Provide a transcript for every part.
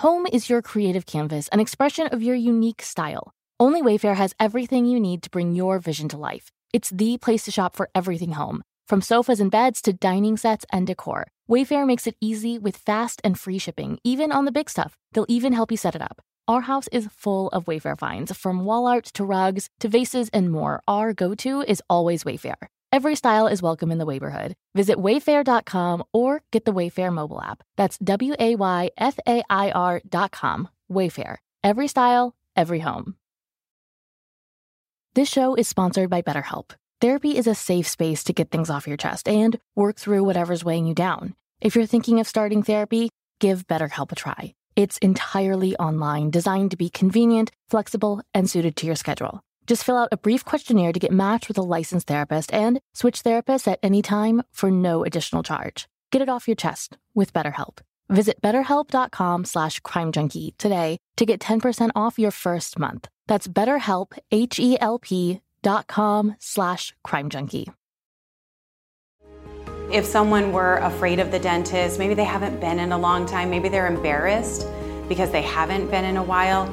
Home is your creative canvas, an expression of your unique style. Only Wayfair has everything you need to bring your vision to life. It's the place to shop for everything home, from sofas and beds to dining sets and decor. Wayfair makes it easy with fast and free shipping, even on the big stuff. They'll even help you set it up. Our house is full of Wayfair finds, from wall art to rugs to vases and more. Our go to is always Wayfair. Every style is welcome in the neighborhood. Visit wayfair.com or get the Wayfair mobile app. That's W A Y F A I R.com. Wayfair. Every style, every home. This show is sponsored by BetterHelp. Therapy is a safe space to get things off your chest and work through whatever's weighing you down. If you're thinking of starting therapy, give BetterHelp a try. It's entirely online, designed to be convenient, flexible, and suited to your schedule. Just fill out a brief questionnaire to get matched with a licensed therapist and switch therapists at any time for no additional charge. Get it off your chest with BetterHelp. Visit betterhelp.com slash crimejunkie today to get 10% off your first month. That's betterhelp, H-E-L-P dot com slash crimejunkie. If someone were afraid of the dentist, maybe they haven't been in a long time, maybe they're embarrassed because they haven't been in a while,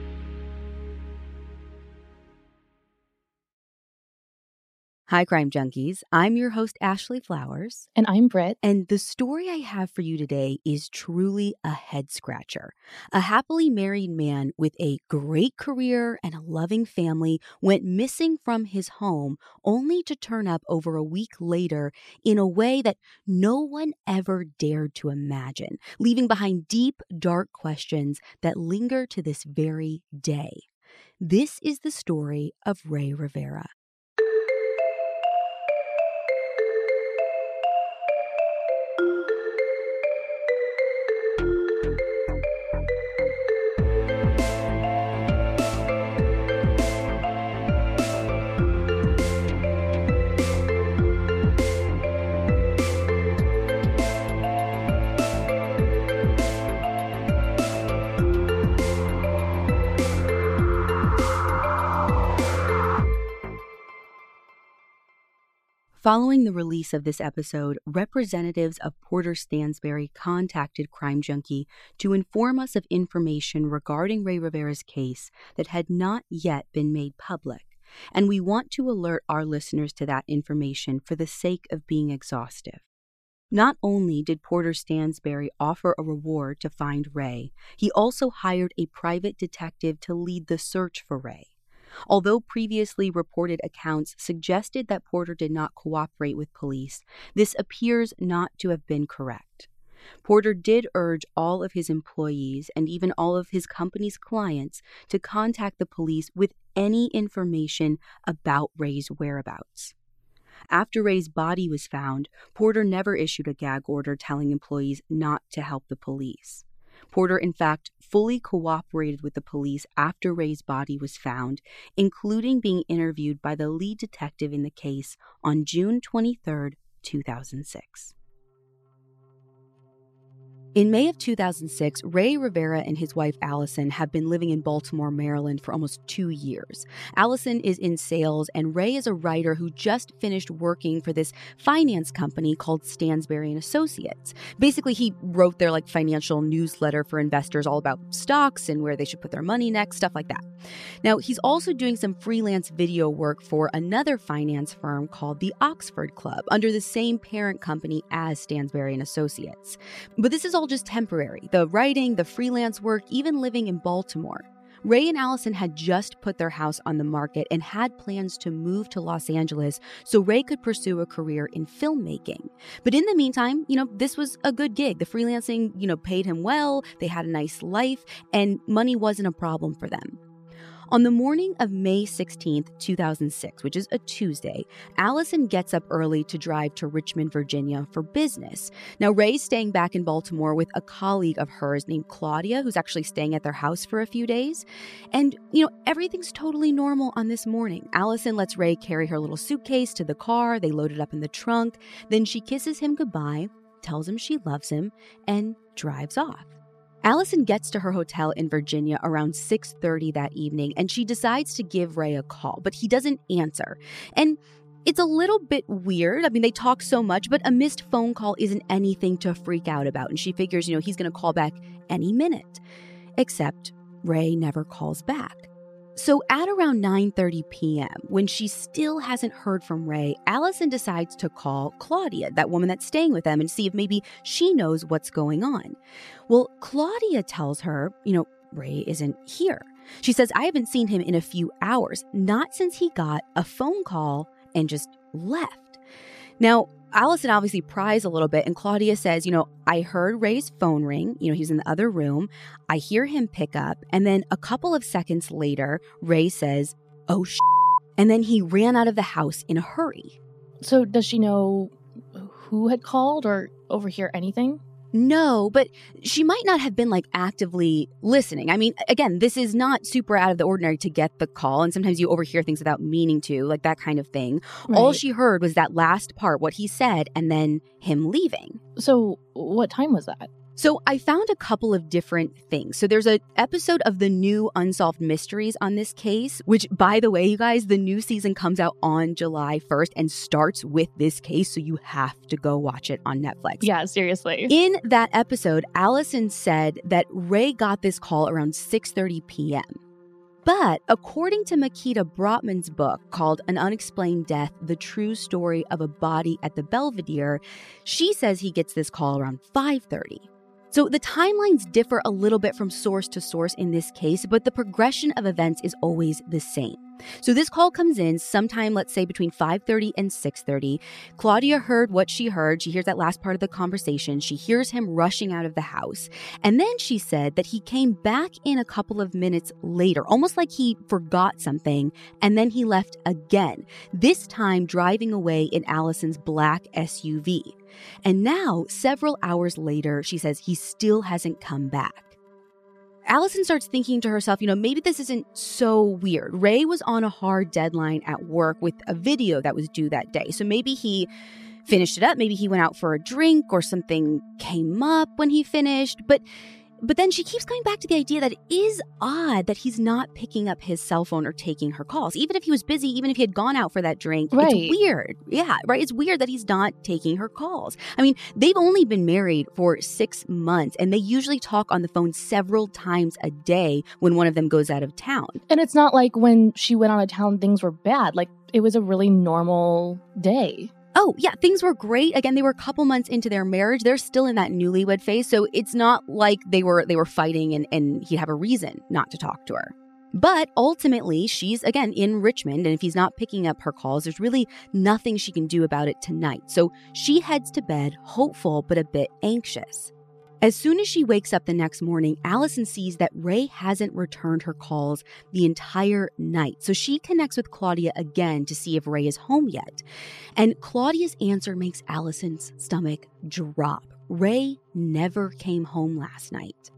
Hi, Crime Junkies. I'm your host, Ashley Flowers. And I'm Britt. And the story I have for you today is truly a head scratcher. A happily married man with a great career and a loving family went missing from his home only to turn up over a week later in a way that no one ever dared to imagine, leaving behind deep, dark questions that linger to this very day. This is the story of Ray Rivera. Following the release of this episode, representatives of Porter Stansberry contacted Crime Junkie to inform us of information regarding Ray Rivera's case that had not yet been made public. And we want to alert our listeners to that information for the sake of being exhaustive. Not only did Porter Stansberry offer a reward to find Ray, he also hired a private detective to lead the search for Ray. Although previously reported accounts suggested that Porter did not cooperate with police, this appears not to have been correct. Porter did urge all of his employees and even all of his company's clients to contact the police with any information about Ray's whereabouts. After Ray's body was found, Porter never issued a gag order telling employees not to help the police. Porter, in fact, fully cooperated with the police after Ray's body was found, including being interviewed by the lead detective in the case on June 23, 2006. In May of 2006, Ray Rivera and his wife Allison have been living in Baltimore, Maryland for almost two years. Allison is in sales, and Ray is a writer who just finished working for this finance company called Stansberry and Associates. Basically, he wrote their like financial newsletter for investors all about stocks and where they should put their money next, stuff like that. Now, he's also doing some freelance video work for another finance firm called the Oxford Club under the same parent company as Stansberry and Associates. But this is all just temporary the writing, the freelance work, even living in Baltimore. Ray and Allison had just put their house on the market and had plans to move to Los Angeles so Ray could pursue a career in filmmaking. But in the meantime, you know, this was a good gig. The freelancing, you know, paid him well, they had a nice life, and money wasn't a problem for them. On the morning of May 16th, 2006, which is a Tuesday, Allison gets up early to drive to Richmond, Virginia for business. Now, Ray's staying back in Baltimore with a colleague of hers named Claudia, who's actually staying at their house for a few days. And, you know, everything's totally normal on this morning. Allison lets Ray carry her little suitcase to the car, they load it up in the trunk. Then she kisses him goodbye, tells him she loves him, and drives off. Allison gets to her hotel in Virginia around 6:30 that evening and she decides to give Ray a call, but he doesn't answer. And it's a little bit weird. I mean, they talk so much, but a missed phone call isn't anything to freak out about. And she figures, you know, he's going to call back any minute. Except Ray never calls back. So at around 9:30 p.m., when she still hasn't heard from Ray, Allison decides to call Claudia, that woman that's staying with them, and see if maybe she knows what's going on. Well, Claudia tells her, you know, Ray isn't here. She says, I haven't seen him in a few hours, not since he got a phone call and just left. Now, Allison obviously pries a little bit, and Claudia says, You know, I heard Ray's phone ring. You know, he's in the other room. I hear him pick up. And then a couple of seconds later, Ray says, Oh, sh-. And then he ran out of the house in a hurry. So, does she know who had called or overhear anything? No, but she might not have been like actively listening. I mean, again, this is not super out of the ordinary to get the call, and sometimes you overhear things without meaning to, like that kind of thing. Right. All she heard was that last part, what he said, and then him leaving. So, what time was that? So I found a couple of different things. So there's an episode of the new Unsolved Mysteries on this case, which by the way, you guys, the new season comes out on July 1st and starts with this case, so you have to go watch it on Netflix. Yeah, seriously. In that episode, Allison said that Ray got this call around 6:30 p.m. But according to Mikita Brottman's book called An Unexplained Death The True Story of a Body at the Belvedere, she says he gets this call around 5:30. So the timelines differ a little bit from source to source in this case, but the progression of events is always the same. So this call comes in sometime, let's say between 5:30 and 6:30. Claudia heard what she heard. She hears that last part of the conversation. She hears him rushing out of the house. And then she said that he came back in a couple of minutes later, almost like he forgot something, and then he left again. This time driving away in Allison's black SUV. And now, several hours later, she says he still hasn't come back. Allison starts thinking to herself, you know, maybe this isn't so weird. Ray was on a hard deadline at work with a video that was due that day. So maybe he finished it up. Maybe he went out for a drink or something came up when he finished. But but then she keeps going back to the idea that it is odd that he's not picking up his cell phone or taking her calls. Even if he was busy, even if he had gone out for that drink, right. it's weird. Yeah, right. It's weird that he's not taking her calls. I mean, they've only been married for six months and they usually talk on the phone several times a day when one of them goes out of town. And it's not like when she went out of town, things were bad. Like it was a really normal day. Oh, yeah, things were great. Again, they were a couple months into their marriage. They're still in that newlywed phase, so it's not like they were they were fighting and, and he'd have a reason not to talk to her. But ultimately, she's again in Richmond, and if he's not picking up her calls, there's really nothing she can do about it tonight. So she heads to bed, hopeful but a bit anxious. As soon as she wakes up the next morning, Allison sees that Ray hasn't returned her calls the entire night. So she connects with Claudia again to see if Ray is home yet. And Claudia's answer makes Allison's stomach drop. Ray never came home last night.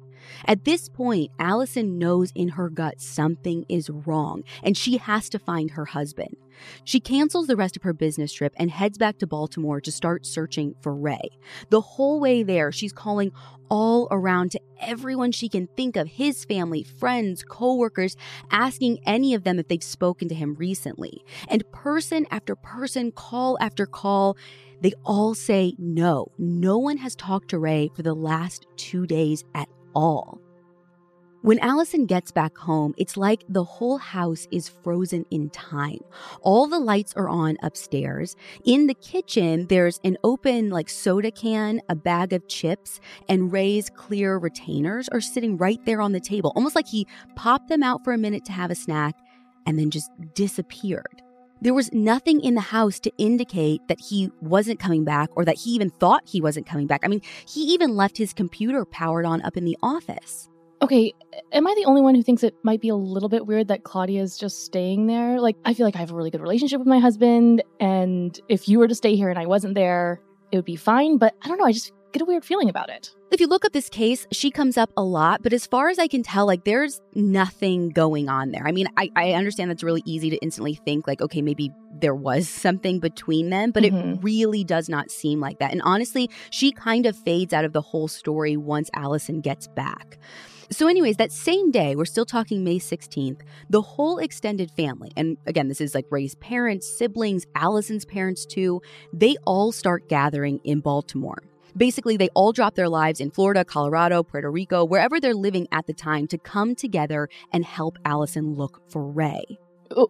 At this point, Allison knows in her gut something is wrong and she has to find her husband. She cancels the rest of her business trip and heads back to Baltimore to start searching for Ray. The whole way there, she's calling all around to everyone she can think of his family, friends, coworkers, asking any of them if they've spoken to him recently. And person after person, call after call, they all say no. No one has talked to Ray for the last two days at all. When Allison gets back home, it's like the whole house is frozen in time. All the lights are on upstairs. In the kitchen, there's an open like soda can, a bag of chips, and Ray's clear retainers are sitting right there on the table, almost like he popped them out for a minute to have a snack and then just disappeared. There was nothing in the house to indicate that he wasn't coming back or that he even thought he wasn't coming back. I mean, he even left his computer powered on up in the office. Okay, am I the only one who thinks it might be a little bit weird that Claudia is just staying there? Like, I feel like I have a really good relationship with my husband, and if you were to stay here and I wasn't there, it would be fine, but I don't know, I just get a weird feeling about it. If you look up this case, she comes up a lot, but as far as I can tell, like there's nothing going on there. I mean, I, I understand that's really easy to instantly think, like, okay, maybe there was something between them, but mm-hmm. it really does not seem like that. And honestly, she kind of fades out of the whole story once Allison gets back. So, anyways, that same day, we're still talking May 16th, the whole extended family, and again, this is like Ray's parents, siblings, Allison's parents too, they all start gathering in Baltimore. Basically, they all drop their lives in Florida, Colorado, Puerto Rico, wherever they're living at the time to come together and help Allison look for Ray.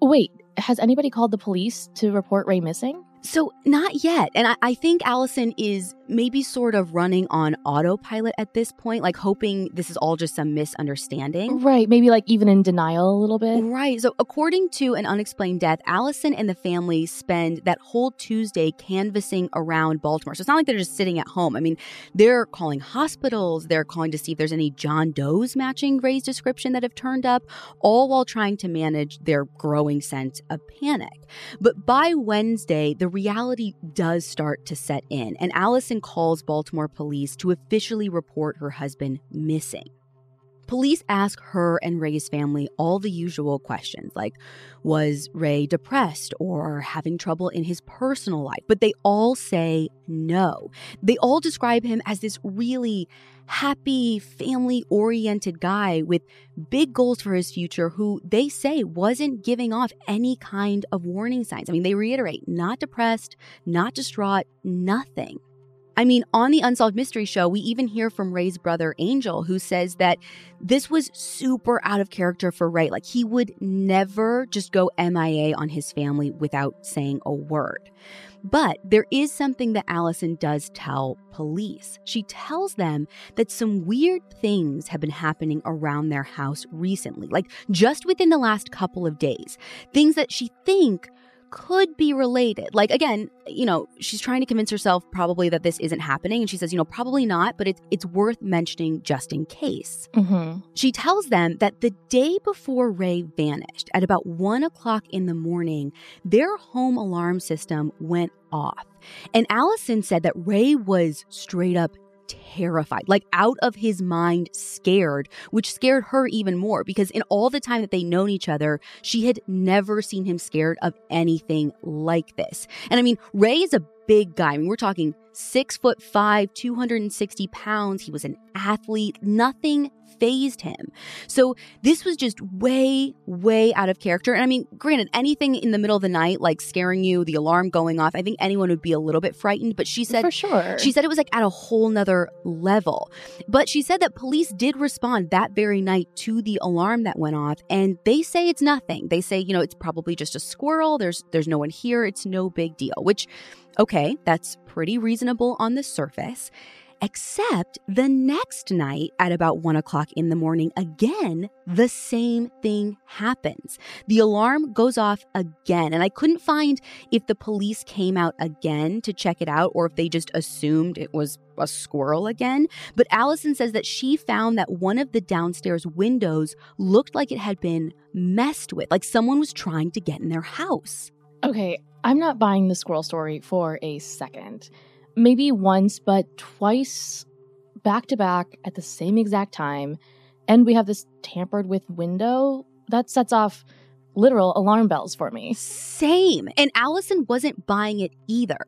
Wait, has anybody called the police to report Ray missing? So, not yet. And I, I, think Allison is maybe sort of running on autopilot at this point, like hoping this is all just some misunderstanding. Right. Maybe like even in denial a little bit. Right. So, according to an unexplained death, Allison and the family spend that whole Tuesday canvassing around Baltimore. So, it's not like they're just sitting at home. I mean, they're calling hospitals, they're calling to see if there's any John Doe's matching Ray's description that have turned up, all while trying to manage their growing sense of panic. But by Wednesday, the reality does start to set in, and Allison calls Baltimore police to officially report her husband missing. Police ask her and Ray's family all the usual questions like, was Ray depressed or having trouble in his personal life? But they all say no. They all describe him as this really happy, family oriented guy with big goals for his future who they say wasn't giving off any kind of warning signs. I mean, they reiterate not depressed, not distraught, nothing. I mean, on the Unsolved Mystery Show, we even hear from Ray's brother Angel, who says that this was super out of character for Ray. Like, he would never just go MIA on his family without saying a word. But there is something that Allison does tell police. She tells them that some weird things have been happening around their house recently, like just within the last couple of days. Things that she think could be related. Like, again, you know, she's trying to convince herself probably that this isn't happening. And she says, you know, probably not, but it's, it's worth mentioning just in case. Mm-hmm. She tells them that the day before Ray vanished, at about one o'clock in the morning, their home alarm system went off. And Allison said that Ray was straight up terrified, like out of his mind, scared, which scared her even more because in all the time that they known each other, she had never seen him scared of anything like this. And I mean, Ray is a big guy. I mean, we're talking six foot five, 260 pounds. He was an athlete. Nothing fazed him. So this was just way, way out of character. And I mean, granted, anything in the middle of the night, like scaring you, the alarm going off, I think anyone would be a little bit frightened. But she said, for sure, she said it was like at a whole nother level. But she said that police did respond that very night to the alarm that went off, and they say it's nothing. They say, you know, it's probably just a squirrel. There's there's no one here. It's no big deal. Which, okay, that's pretty reasonable on the surface. Except the next night at about one o'clock in the morning, again, the same thing happens. The alarm goes off again. And I couldn't find if the police came out again to check it out or if they just assumed it was a squirrel again. But Allison says that she found that one of the downstairs windows looked like it had been messed with, like someone was trying to get in their house. Okay, I'm not buying the squirrel story for a second maybe once, but twice back to back at the same exact time, and we have this tampered with window that sets off literal alarm bells for me. Same. And Allison wasn't buying it either.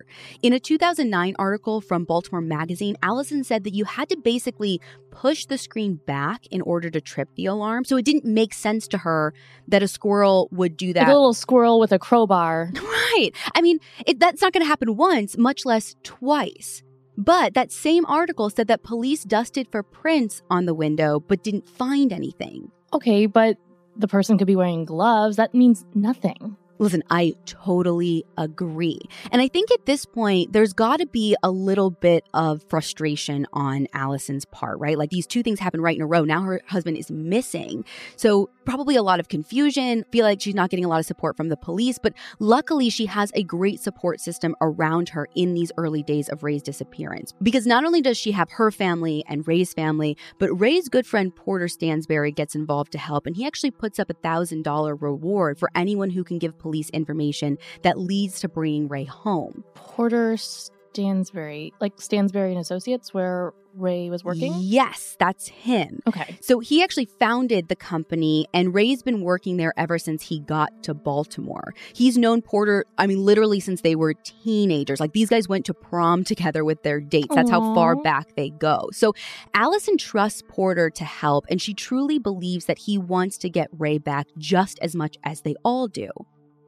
In a 2009 article from Baltimore Magazine, Allison said that you had to basically push the screen back in order to trip the alarm. So it didn't make sense to her that a squirrel would do that. Like a little squirrel with a crowbar. Right. I mean, it, that's not going to happen once, much less twice. But that same article said that police dusted for prints on the window but didn't find anything. Okay, but the person could be wearing gloves. That means nothing. Listen, I totally agree. And I think at this point, there's got to be a little bit of frustration on Allison's part, right? Like these two things happen right in a row. Now her husband is missing. So probably a lot of confusion, feel like she's not getting a lot of support from the police. But luckily, she has a great support system around her in these early days of Ray's disappearance. Because not only does she have her family and Ray's family, but Ray's good friend Porter Stansberry gets involved to help. And he actually puts up a $1,000 reward for anyone who can give police information that leads to bringing Ray home. Porter Stansberry, like Stansberry and Associates, where Ray was working? Yes, that's him. Okay. So he actually founded the company, and Ray's been working there ever since he got to Baltimore. He's known Porter, I mean, literally since they were teenagers. Like these guys went to prom together with their dates. That's Aww. how far back they go. So Allison trusts Porter to help, and she truly believes that he wants to get Ray back just as much as they all do.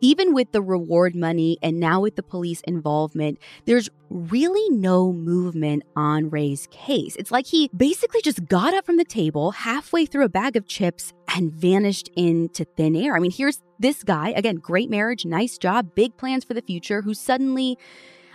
Even with the reward money and now with the police involvement, there's really no movement on Ray's case. It's like he basically just got up from the table halfway through a bag of chips and vanished into thin air. I mean, here's this guy, again, great marriage, nice job, big plans for the future, who suddenly,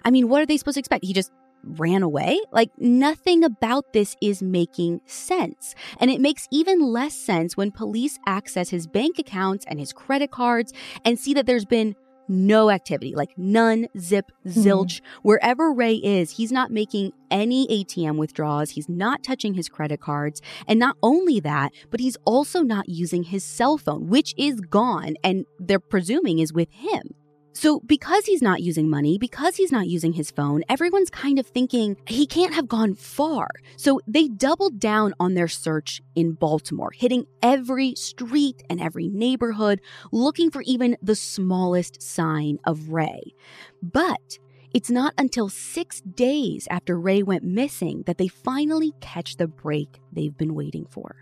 I mean, what are they supposed to expect? He just ran away? Like nothing about this is making sense. And it makes even less sense when police access his bank accounts and his credit cards and see that there's been no activity, like none, zip, zilch. Mm-hmm. Wherever Ray is, he's not making any ATM withdrawals. He's not touching his credit cards. And not only that, but he's also not using his cell phone, which is gone and they're presuming is with him. So, because he's not using money, because he's not using his phone, everyone's kind of thinking he can't have gone far. So, they doubled down on their search in Baltimore, hitting every street and every neighborhood, looking for even the smallest sign of Ray. But it's not until six days after Ray went missing that they finally catch the break they've been waiting for.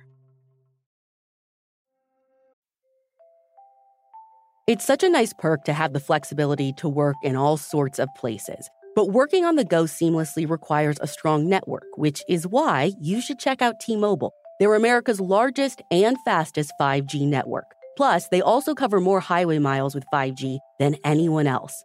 It's such a nice perk to have the flexibility to work in all sorts of places. But working on the go seamlessly requires a strong network, which is why you should check out T Mobile. They're America's largest and fastest 5G network. Plus, they also cover more highway miles with 5G than anyone else.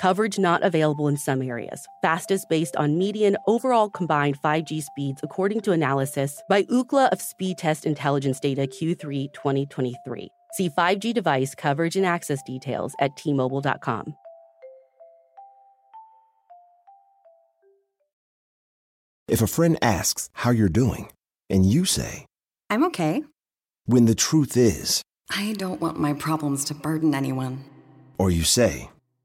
Coverage not available in some areas. Fastest based on median overall combined 5G speeds, according to analysis by Ookla of Speed Test Intelligence Data Q3 2023. See 5G device coverage and access details at tmobile.com. If a friend asks how you're doing, and you say, I'm okay. When the truth is, I don't want my problems to burden anyone. Or you say,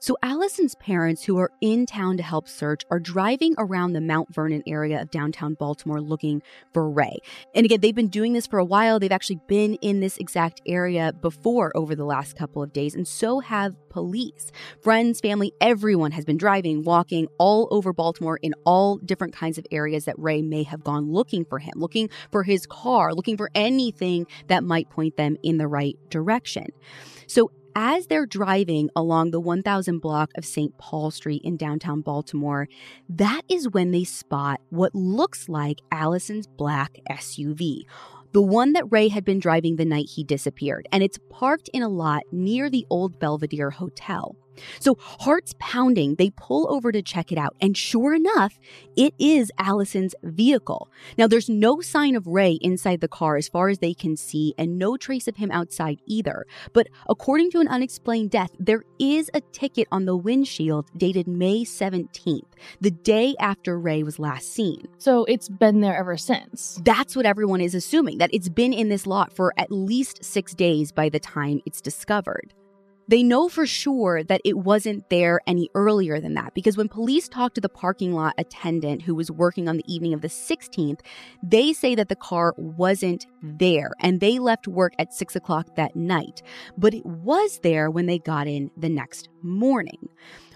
So, Allison's parents, who are in town to help search, are driving around the Mount Vernon area of downtown Baltimore looking for Ray. And again, they've been doing this for a while. They've actually been in this exact area before over the last couple of days, and so have police. Friends, family, everyone has been driving, walking all over Baltimore in all different kinds of areas that Ray may have gone looking for him, looking for his car, looking for anything that might point them in the right direction. So, as they're driving along the 1000 block of St. Paul Street in downtown Baltimore, that is when they spot what looks like Allison's black SUV the one that Ray had been driving the night he disappeared, and it's parked in a lot near the old Belvedere Hotel. So, hearts pounding, they pull over to check it out. And sure enough, it is Allison's vehicle. Now, there's no sign of Ray inside the car as far as they can see, and no trace of him outside either. But according to an unexplained death, there is a ticket on the windshield dated May 17th, the day after Ray was last seen. So, it's been there ever since. That's what everyone is assuming, that it's been in this lot for at least six days by the time it's discovered. They know for sure that it wasn't there any earlier than that because when police talked to the parking lot attendant who was working on the evening of the 16th, they say that the car wasn't hmm. there and they left work at 6 o'clock that night. But it was there when they got in the next morning.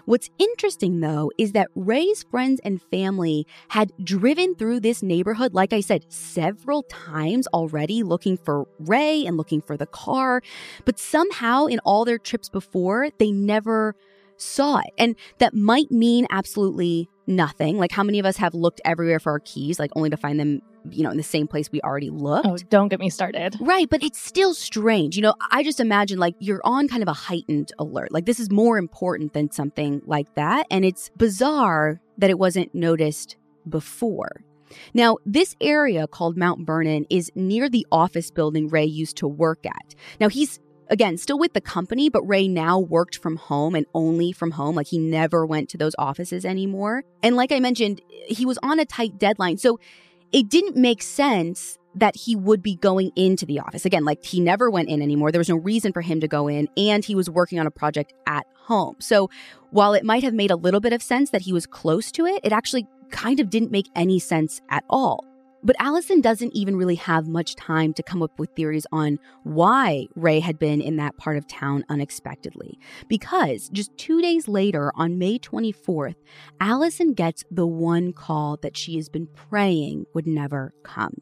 What's interesting though is that Ray's friends and family had driven through this neighborhood, like I said, several times already looking for Ray and looking for the car. But somehow in all their trips before, they never saw it. And that might mean absolutely nothing. Like, how many of us have looked everywhere for our keys, like only to find them, you know, in the same place we already looked? Oh, don't get me started. Right. But it's still strange. You know, I just imagine like you're on kind of a heightened alert. Like, this is more important than something like that. And it's bizarre that it wasn't noticed before. Now, this area called Mount Vernon is near the office building Ray used to work at. Now, he's again, still with the company, but Ray now worked from home and only from home. Like he never went to those offices anymore. And like I mentioned, he was on a tight deadline. So it didn't make sense that he would be going into the office. Again, like he never went in anymore. There was no reason for him to go in, and he was working on a project at home. So while it might have made a little bit of sense that he was close to it, it actually kind of didn't make any sense at all. But Allison doesn't even really have much time to come up with theories on why Ray had been in that part of town unexpectedly. Because just two days later, on May 24th, Allison gets the one call that she has been praying would never come.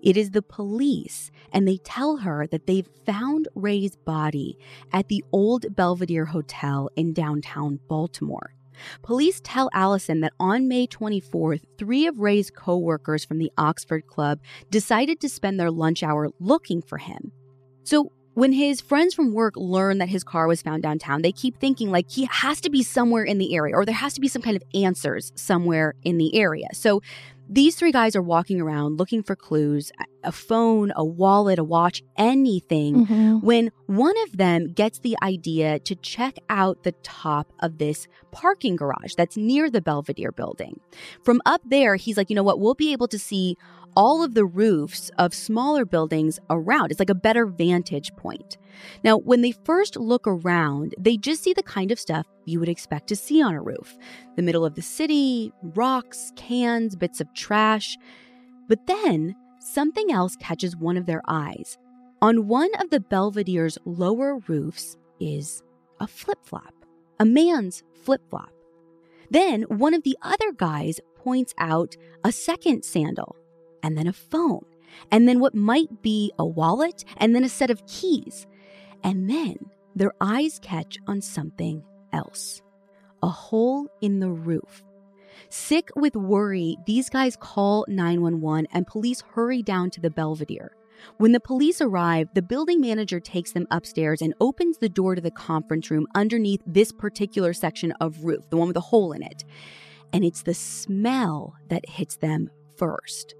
It is the police, and they tell her that they've found Ray's body at the old Belvedere Hotel in downtown Baltimore. Police tell Allison that on May 24th, three of Ray's co workers from the Oxford Club decided to spend their lunch hour looking for him. So, when his friends from work learn that his car was found downtown, they keep thinking like he has to be somewhere in the area or there has to be some kind of answers somewhere in the area. So these three guys are walking around looking for clues a phone, a wallet, a watch, anything mm-hmm. when one of them gets the idea to check out the top of this parking garage that's near the Belvedere building. From up there, he's like, you know what, we'll be able to see all of the roofs of smaller buildings around. It's like a better vantage point. Now, when they first look around, they just see the kind of stuff you would expect to see on a roof the middle of the city, rocks, cans, bits of trash. But then something else catches one of their eyes. On one of the Belvedere's lower roofs is a flip flop, a man's flip flop. Then one of the other guys points out a second sandal and then a phone, and then what might be a wallet, and then a set of keys. And then their eyes catch on something else a hole in the roof. Sick with worry, these guys call 911 and police hurry down to the Belvedere. When the police arrive, the building manager takes them upstairs and opens the door to the conference room underneath this particular section of roof, the one with a hole in it. And it's the smell that hits them first.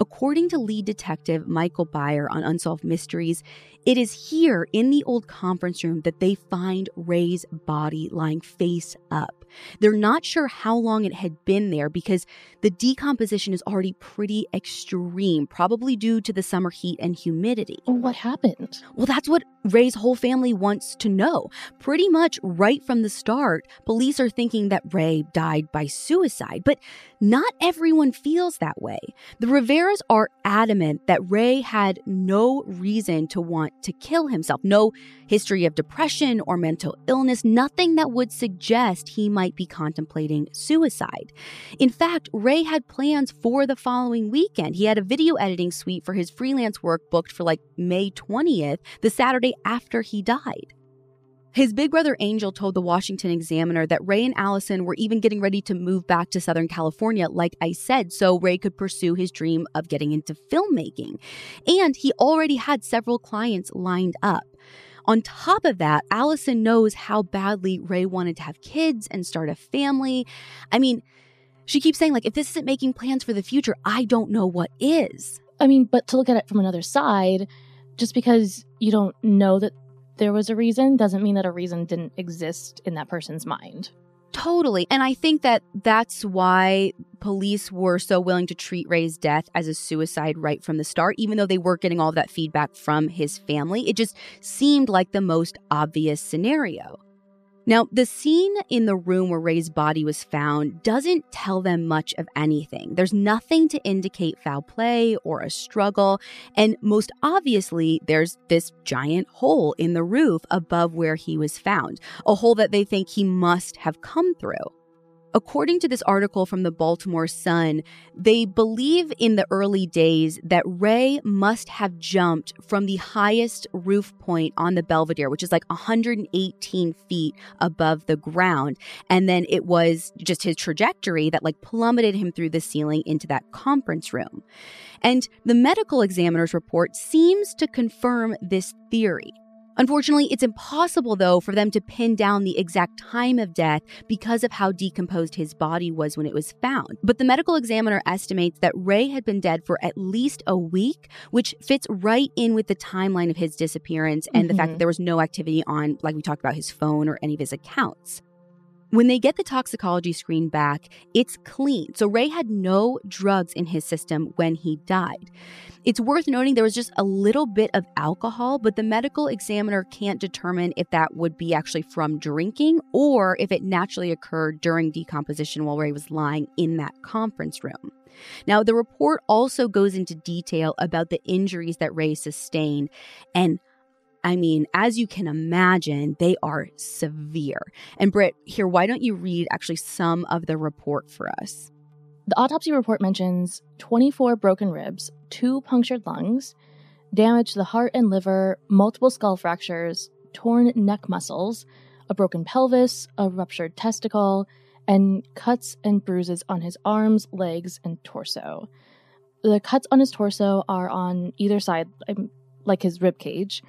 According to lead detective Michael Byer on Unsolved Mysteries, it is here in the old conference room that they find Ray's body lying face up. They're not sure how long it had been there because the decomposition is already pretty extreme, probably due to the summer heat and humidity. What happened? Well, that's what Ray's whole family wants to know. Pretty much right from the start, police are thinking that Ray died by suicide, but not everyone feels that way. The Riveras are adamant that Ray had no reason to want to kill himself, no history of depression or mental illness, nothing that would suggest he might be contemplating suicide. In fact, Ray had plans for the following weekend. He had a video editing suite for his freelance work booked for like May 20th, the Saturday after he died. His big brother Angel told the Washington Examiner that Ray and Allison were even getting ready to move back to Southern California, like I said, so Ray could pursue his dream of getting into filmmaking. And he already had several clients lined up. On top of that, Allison knows how badly Ray wanted to have kids and start a family. I mean, she keeps saying, like, if this isn't making plans for the future, I don't know what is. I mean, but to look at it from another side, just because you don't know that there was a reason doesn't mean that a reason didn't exist in that person's mind. Totally. And I think that that's why police were so willing to treat Ray's death as a suicide right from the start, even though they were getting all of that feedback from his family. It just seemed like the most obvious scenario. Now, the scene in the room where Ray's body was found doesn't tell them much of anything. There's nothing to indicate foul play or a struggle. And most obviously, there's this giant hole in the roof above where he was found, a hole that they think he must have come through. According to this article from the Baltimore Sun, they believe in the early days that Ray must have jumped from the highest roof point on the Belvedere, which is like 118 feet above the ground. And then it was just his trajectory that like plummeted him through the ceiling into that conference room. And the medical examiner's report seems to confirm this theory. Unfortunately, it's impossible, though, for them to pin down the exact time of death because of how decomposed his body was when it was found. But the medical examiner estimates that Ray had been dead for at least a week, which fits right in with the timeline of his disappearance and mm-hmm. the fact that mm-hmm. there was no activity on, like we talked about, his phone or any of his accounts. When they get the toxicology screen back, it's clean. So Ray had no drugs in his system when he died. It's worth noting there was just a little bit of alcohol, but the medical examiner can't determine if that would be actually from drinking or if it naturally occurred during decomposition while Ray was lying in that conference room. Now, the report also goes into detail about the injuries that Ray sustained, and I mean, as you can imagine, they are severe. And Britt, here, why don't you read actually some of the report for us? The autopsy report mentions 24 broken ribs, two punctured lungs, damage to the heart and liver, multiple skull fractures, torn neck muscles, a broken pelvis, a ruptured testicle, and cuts and bruises on his arms, legs, and torso. The cuts on his torso are on either side, like his rib cage,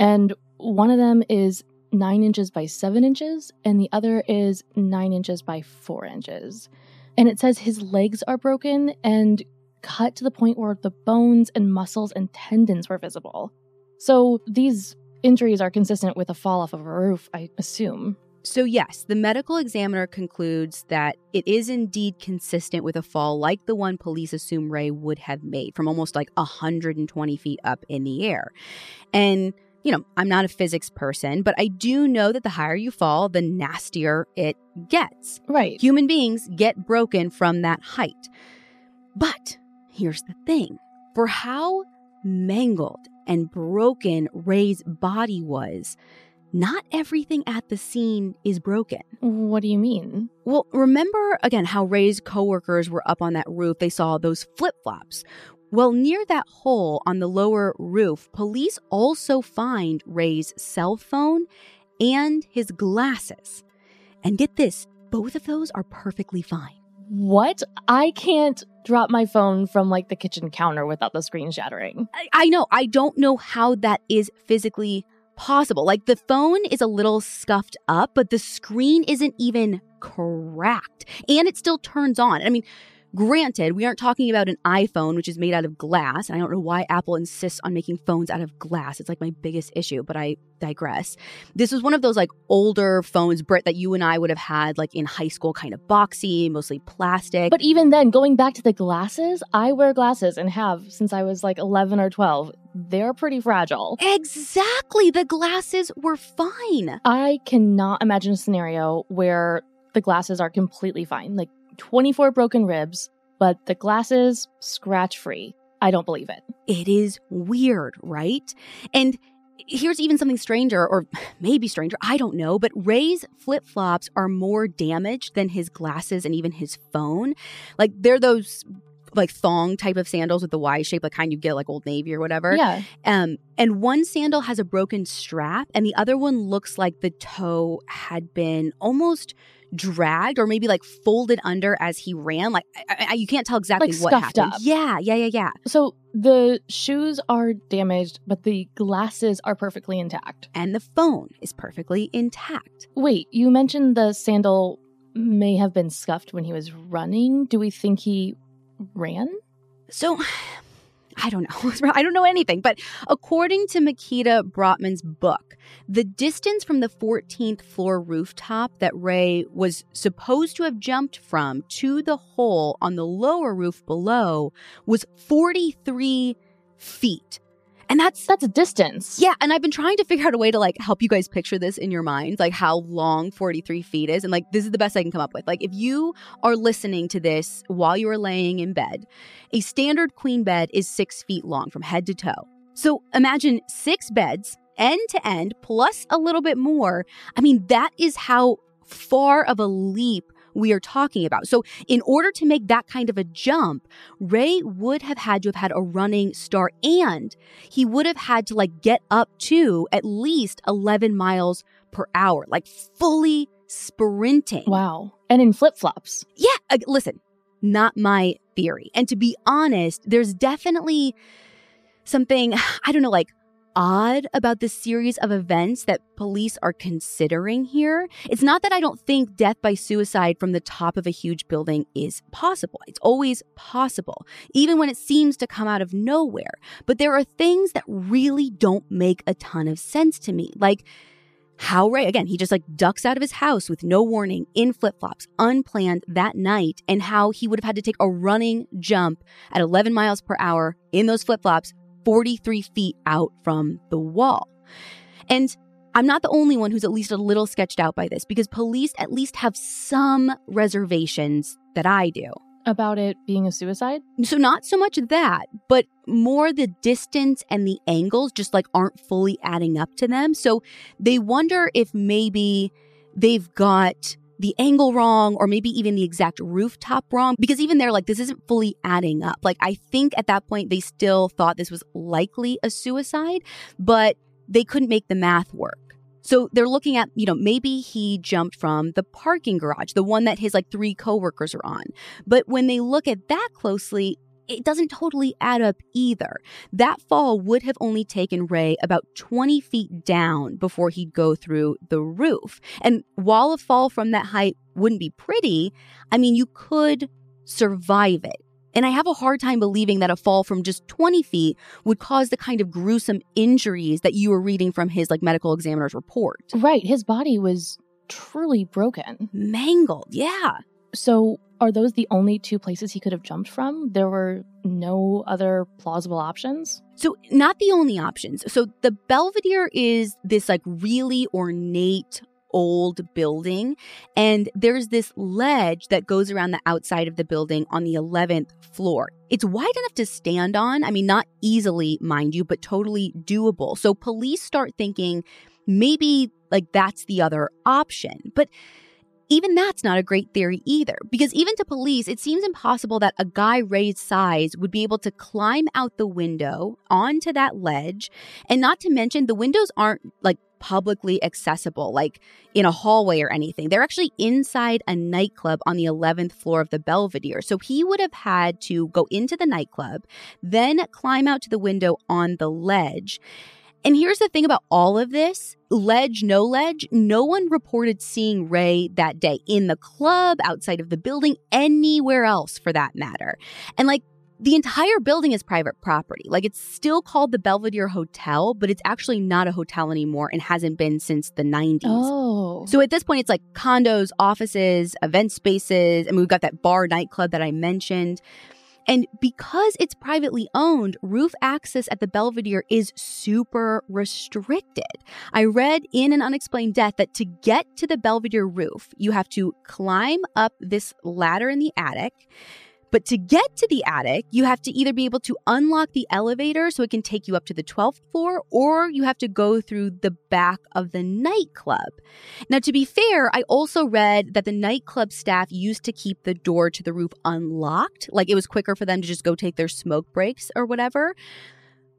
and one of them is nine inches by seven inches, and the other is nine inches by four inches. And it says his legs are broken and cut to the point where the bones and muscles and tendons were visible. So these injuries are consistent with a fall off of a roof, I assume. So, yes, the medical examiner concludes that it is indeed consistent with a fall like the one police assume Ray would have made from almost like 120 feet up in the air. And you know, I'm not a physics person, but I do know that the higher you fall, the nastier it gets. Right. Human beings get broken from that height. But here's the thing for how mangled and broken Ray's body was, not everything at the scene is broken. What do you mean? Well, remember again how Ray's coworkers were up on that roof. They saw those flip flops. Well, near that hole on the lower roof, police also find Ray's cell phone and his glasses. And get this, both of those are perfectly fine. What? I can't drop my phone from like the kitchen counter without the screen shattering. I, I know. I don't know how that is physically possible. Like the phone is a little scuffed up, but the screen isn't even cracked and it still turns on. I mean, Granted, we aren't talking about an iPhone, which is made out of glass. And I don't know why Apple insists on making phones out of glass. It's like my biggest issue, but I digress. This was one of those like older phones, Britt, that you and I would have had like in high school, kind of boxy, mostly plastic. But even then, going back to the glasses, I wear glasses and have since I was like 11 or 12. They're pretty fragile. Exactly. The glasses were fine. I cannot imagine a scenario where the glasses are completely fine. Like 24 broken ribs, but the glasses scratch free. I don't believe it. It is weird, right? And here's even something stranger, or maybe stranger, I don't know, but Ray's flip flops are more damaged than his glasses and even his phone. Like they're those like thong type of sandals with the Y shape, like kind you get like Old Navy or whatever. Yeah. Um, and one sandal has a broken strap, and the other one looks like the toe had been almost dragged or maybe like folded under as he ran. Like I, I, you can't tell exactly Like what happened. up. Yeah, yeah, yeah, yeah. So the shoes are damaged, but the glasses are perfectly intact. And the phone is perfectly intact. Wait, you mentioned the sandal may have been scuffed when he was running. Do we think he ran? So I don't know. I don't know anything. But according to Mikita Brottman's book, the distance from the 14th floor rooftop that Ray was supposed to have jumped from to the hole on the lower roof below was 43 feet. And that's That's a distance. yeah, and I've been trying to figure out a way to like help you guys picture this in your minds, like how long 43 feet is. And like, this is the best I can come up with. Like, if you are listening to this while you are laying in bed, a standard queen bed is six feet long from head to toe. So imagine six beds, end to end, plus a little bit more. I mean, that is how far of a leap we are talking about. So, in order to make that kind of a jump, Ray would have had to have had a running start and he would have had to like get up to at least 11 miles per hour, like fully sprinting. Wow. And in flip flops. Yeah, uh, listen, not my theory. And to be honest, there's definitely something, I don't know, like odd about this series of events that police are considering here. It's not that I don't think death by suicide from the top of a huge building is possible. It's always possible, even when it seems to come out of nowhere. But there are things that really don't make a ton of sense to me. Like, how Ray, again, he just like ducks out of his house with no warning in flip flops, unplanned that night, and how he would have had to take a running jump at 11 miles per hour in those flip flops, 43 feet out from the wall. And I'm not the only one who's at least a little sketched out by this because police at least have some reservations that I do. About it being a suicide? So, not so much that, but more the distance and the angles just like aren't fully adding up to them. So, they wonder if maybe they've got the angle wrong or maybe even the exact rooftop wrong because even they're like this isn't fully adding up. Like I think at that point they still thought this was likely a suicide, but they couldn't make the math work. So they're looking at, you know, maybe he jumped from the parking garage, the one that his like three coworkers are on. But when they look at that closely, it doesn't totally add up either. That fall would have only taken Ray about 20 feet down before he'd go through the roof. And while a fall from that height wouldn't be pretty, I mean, you could survive it. And I have a hard time believing that a fall from just 20 feet would cause the kind of gruesome injuries that you were reading from his like medical examiner's report. Right. His body was truly broken. Mangled, yeah. So, are those the only two places he could have jumped from? There were no other plausible options? So, not the only options. So, the Belvedere is this like really ornate old building, and there's this ledge that goes around the outside of the building on the 11th floor. It's wide enough to stand on. I mean, not easily, mind you, but totally doable. So, police start thinking maybe like that's the other option. But even that's not a great theory either, because even to police, it seems impossible that a guy Ray's size would be able to climb out the window onto that ledge. And not to mention, the windows aren't like publicly accessible, like in a hallway or anything. They're actually inside a nightclub on the 11th floor of the Belvedere. So he would have had to go into the nightclub, then climb out to the window on the ledge. And here's the thing about all of this ledge, no ledge, no one reported seeing Ray that day in the club, outside of the building, anywhere else for that matter. And like, the entire building is private property. Like it's still called the Belvedere Hotel, but it's actually not a hotel anymore and hasn't been since the 90s. Oh. So at this point, it's like condos, offices, event spaces. I mean, we've got that bar nightclub that I mentioned. And because it's privately owned, roof access at the Belvedere is super restricted. I read in An Unexplained Death that to get to the Belvedere roof, you have to climb up this ladder in the attic, But to get to the attic, you have to either be able to unlock the elevator so it can take you up to the 12th floor, or you have to go through the back of the nightclub. Now, to be fair, I also read that the nightclub staff used to keep the door to the roof unlocked. Like it was quicker for them to just go take their smoke breaks or whatever.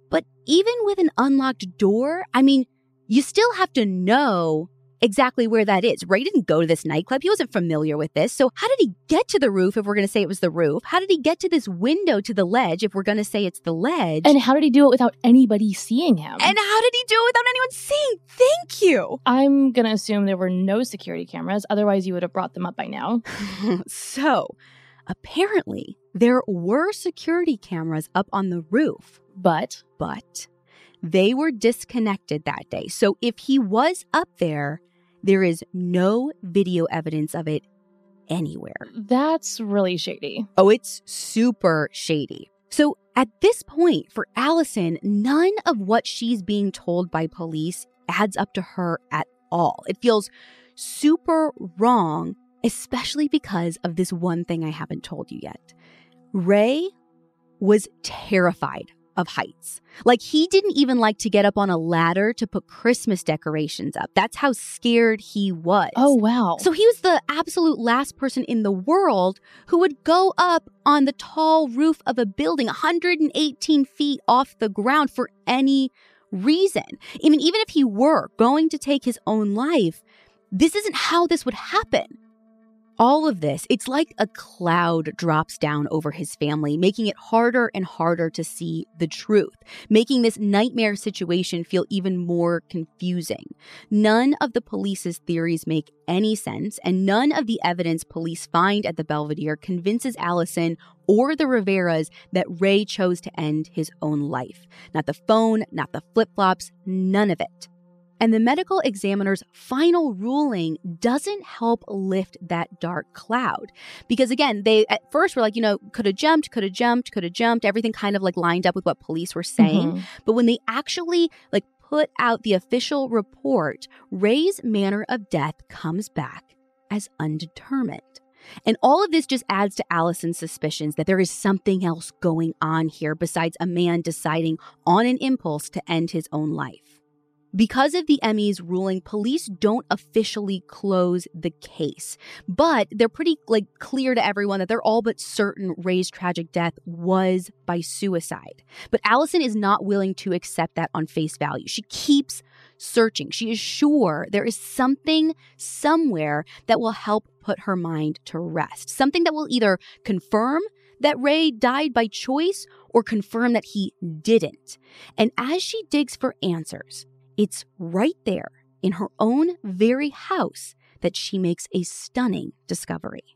But even with an unlocked door, I mean, you still have to know exactly where that is. Ray didn't go to this nightclub. He wasn't familiar with this. So, how did he get to the roof if we're going to say it was the roof? How did he get to this window to the ledge if we're going to say it's the ledge? And how did he do it without anybody seeing him? And how did he do it without anyone seeing? Thank you. I'm going to assume there were no security cameras. Otherwise, you would have brought them up by now. so, apparently, there were security cameras up on the roof. But, but they were disconnected that day. So if he was up there, there is no video evidence of it anywhere. That's really shady. Oh, it's super shady. So at this point, for Allison, none of what she's being told by police adds up to her at all. It feels super wrong, especially because of this one thing I haven't told you yet. Ray was terrified of heights. Like he didn't even like to get up on a ladder to put Christmas decorations up. That's how scared he was. Oh, wow. So he was the absolute last person in the world who would go up on the tall roof of a building 118 feet off the ground for any reason. I mean, even if he were going to take his own life, this isn't how this would happen all of this, it's like a cloud drops down over his family, making it harder and harder to see the truth, making this nightmare situation feel even more confusing. None of the police's theories make any sense, and none of the evidence police find at the Belvedere convinces Allison or the Riveras that Ray chose to end his own life. Not the phone, not the flip flops, none of it. And the medical examiner's final ruling doesn't help lift that dark cloud. Because again, they at first were like, you know, could have jumped, could have jumped, could have jumped. Everything kind of like lined up with what police were saying. Mm-hmm. But when they actually like put out the official report, Ray's manner of death comes back as undetermined. And all of this just adds to Allison's suspicions that there is something else going on here besides a man deciding on an impulse to end his own life. Because of the ME's ruling, police don't officially close the case, but they're pretty like clear to everyone that they're all but certain Ray's tragic death was by suicide. But Allison is not willing to accept that on face value. She keeps searching. She is sure there is something somewhere that will help put her mind to rest. Something that will either confirm that Ray died by choice or confirm that he didn't. And as she digs for answers, it's right there in her own very house that she makes a stunning discovery.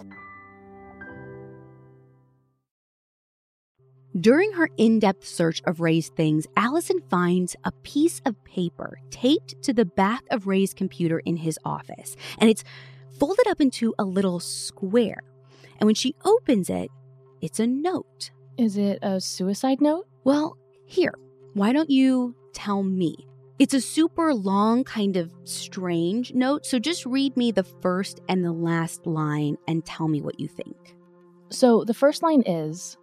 During her in depth search of Ray's things, Allison finds a piece of paper taped to the back of Ray's computer in his office, and it's folded up into a little square. And when she opens it, it's a note. Is it a suicide note? Well, here, why don't you tell me? It's a super long, kind of strange note, so just read me the first and the last line and tell me what you think. So the first line is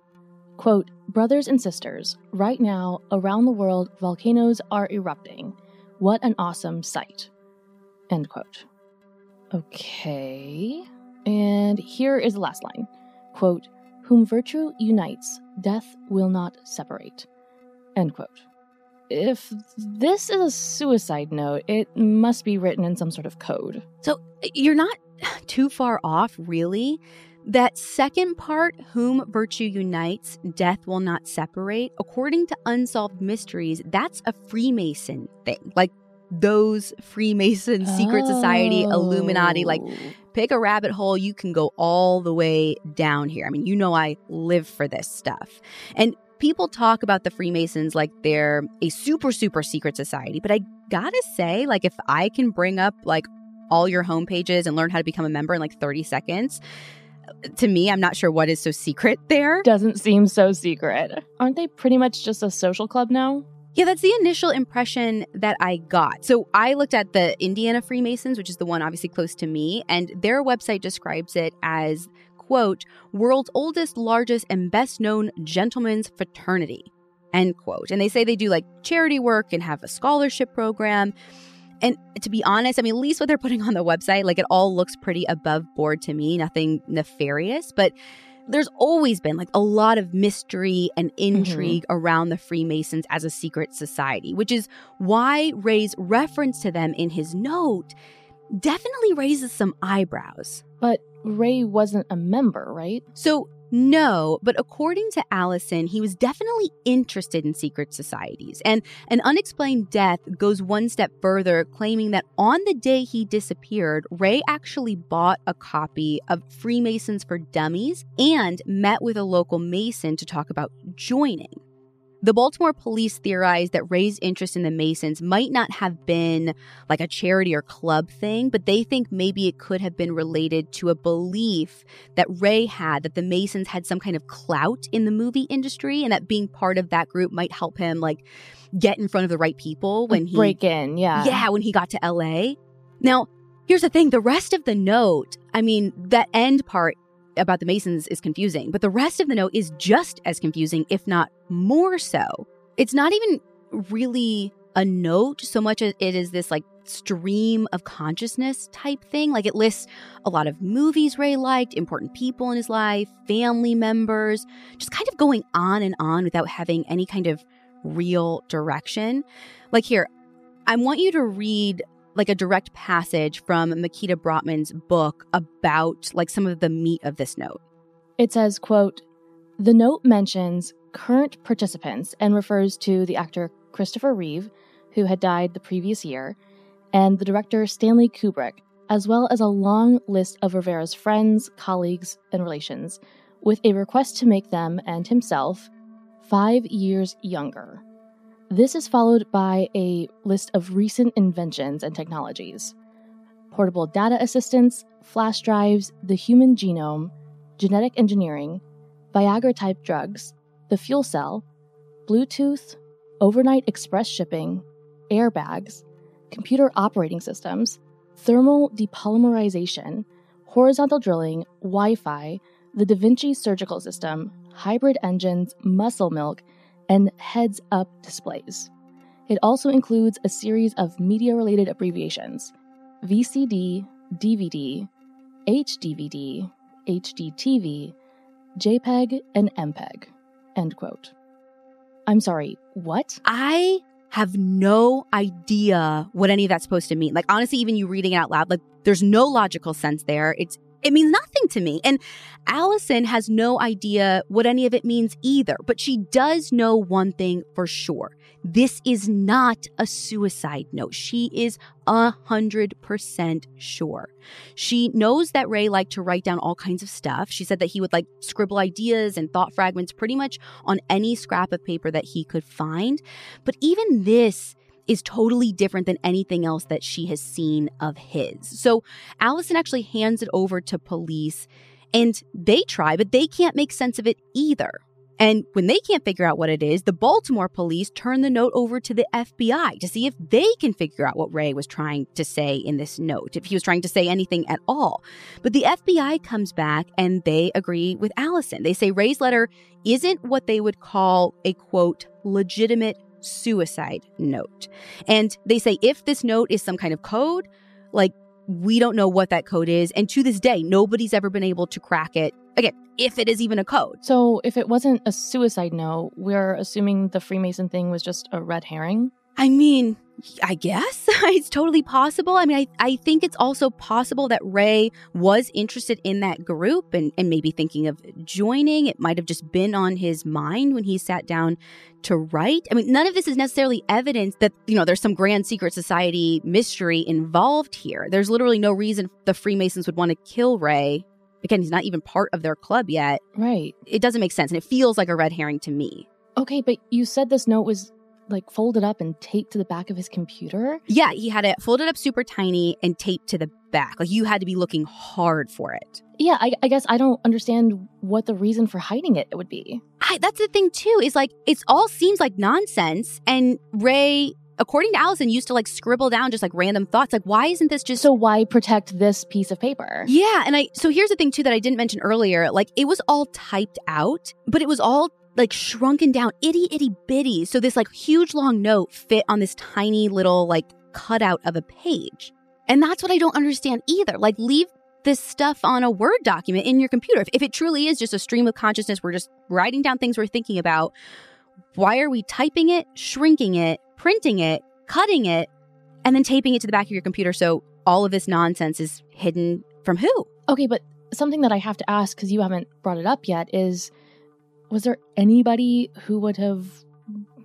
Quote, Brothers and sisters, right now, around the world, volcanoes are erupting. What an awesome sight. End quote. Okay. And here is the last line quote, whom virtue unites, death will not separate, end quote. If this is a suicide note, it must be written in some sort of code. So you're not too far off, really. That second part, whom virtue unites, death will not separate, according to Unsolved Mysteries, that's a Freemason thing. Like those Freemason, secret society, Illuminati, like Oh. pick a rabbit hole, you can go all the way down here. I mean, you know, I live for this stuff. And people talk about the Freemasons like they're a super, super secret society. But I gotta say, like, if I can bring up like all your homepages and learn how to become a member in like 30 seconds, to me, I'm not sure what is so secret there. Doesn't seem so secret. Aren't they pretty much just a social club now? Yeah, that's the initial impression that I got. So I looked at the Indiana Freemasons, which is the one obviously close to me, and their website describes it as, quote, world's oldest, largest, and best known gentlemen's fraternity, end quote. And they say they do like charity work and have a scholarship program. And to be honest, I mean, at least what they're putting on the website, like it all looks pretty above board to me, nothing nefarious, but there's always been like a lot of mystery and intrigue mm-hmm. around the Freemasons as a secret society, which is why Ray's reference to them in his note definitely raises some eyebrows. But Ray wasn't a member, right? So, no, but according to Allison, he was definitely interested in secret societies. And an unexplained death goes one step further, claiming that on the day he disappeared, Ray actually bought a copy of Freemasons for Dummies and met with a local Mason to talk about joining. The Baltimore police theorized that Ray's interest in the Masons might not have been like a charity or club thing, but they think maybe it could have been related to a belief that Ray had that the Masons had some kind of clout in the movie industry and that being part of that group might help him like get in front of the right people when he break in, yeah. yeah, when he got to LA. Now, here's the thing the rest of the note, I mean, that end part about the Masons is confusing, but the rest of the note is just as confusing, if not more so. It's not even really a note so much as it is this like stream of consciousness type thing. Like it lists a lot of movies Ray liked, important people in his life, family members, just kind of going on and on without having any kind of real direction. Like here, I want you to read like a direct passage from Mikita Brottman's book about like some of the meat of this note. It says, quote, the note mentions current participants and refers to the actor Christopher Reeve, who had died the previous year, and the director Stanley Kubrick, as well as a long list of Rivera's friends, colleagues, and relations, with a request to make them and himself five years younger. This is followed by a list of recent inventions and technologies. Portable data assistants, flash drives, the human genome, genetic engineering, Viagra type drugs, the fuel cell, Bluetooth, overnight express shipping, airbags, computer operating systems, thermal depolymerization, horizontal drilling, Wi Fi, the Da Vinci surgical system, hybrid engines, muscle milk, and heads up displays. It also includes a series of media related abbreviations VCD, DVD, HDVD, HDTV, JPEG, and MPEG. End quote. I'm sorry, what? I have no idea what any of that's supposed to mean. Like honestly, even you reading it out loud, like there's no logical sense there. It's it means nothing to me. And Allison has no idea what any of it means either. But she does know one thing for sure. This is not a suicide note. She is a hundred percent sure. She knows that Ray liked to write down all kinds of stuff. She said that he would like scribble ideas and thought fragments pretty much on any scrap of paper that he could find. But even this is totally different than anything else that she has seen of his. So Allison actually hands it over to police and they try, but they can't make sense of it either. And when they can't figure out what it is, the Baltimore police turn the note over to the FBI to see if they can figure out what Ray was trying to say in this note, if he was trying to say anything at all. But the FBI comes back and they agree with Allison. They say Ray's letter isn't what they would call a quote, legitimate suicide note. And they say if this note is some kind of code, like we don't know what that code is. And to this day, nobody's ever been able to crack it Again, if it is even a code. So, if it wasn't a suicide note, we're assuming the Freemason thing was just a red herring? I mean, I guess it's totally possible. I mean, I, I think it's also possible that Ray was interested in that group and, and maybe thinking of joining. It might have just been on his mind when he sat down to write. I mean, none of this is necessarily evidence that, you know, there's some grand secret society mystery involved here. There's literally no reason the Freemasons would want to kill Ray. Again, he's not even part of their club yet. Right. It doesn't make sense. And it feels like a red herring to me. Okay, but you said this note was like folded up and taped to the back of his computer? Yeah, he had it folded up super tiny and taped to the back. Like you had to be looking hard for it. Yeah, I, I guess I don't understand what the reason for hiding it would be. I, that's the thing too. Is like it all seems like nonsense, and Ray. According to Allison, used to like scribble down just like random thoughts. Like, why isn't this just So why protect this piece of paper? Yeah, and I so here's the thing too that I didn't mention earlier. Like it was all typed out, but it was all like shrunken down, itty itty bitty. So this like huge long note fit on this tiny little like cutout of a page. And that's what I don't understand either. Like leave this stuff on a Word document in your computer. If, if it truly is just a stream of consciousness, we're just writing down things we're thinking about. Why are we typing it, shrinking it, printing it, cutting it, and then taping it to the back of your computer so all of this nonsense is hidden from who? Okay, but something that I have to ask because you haven't brought it up yet is was there anybody who would have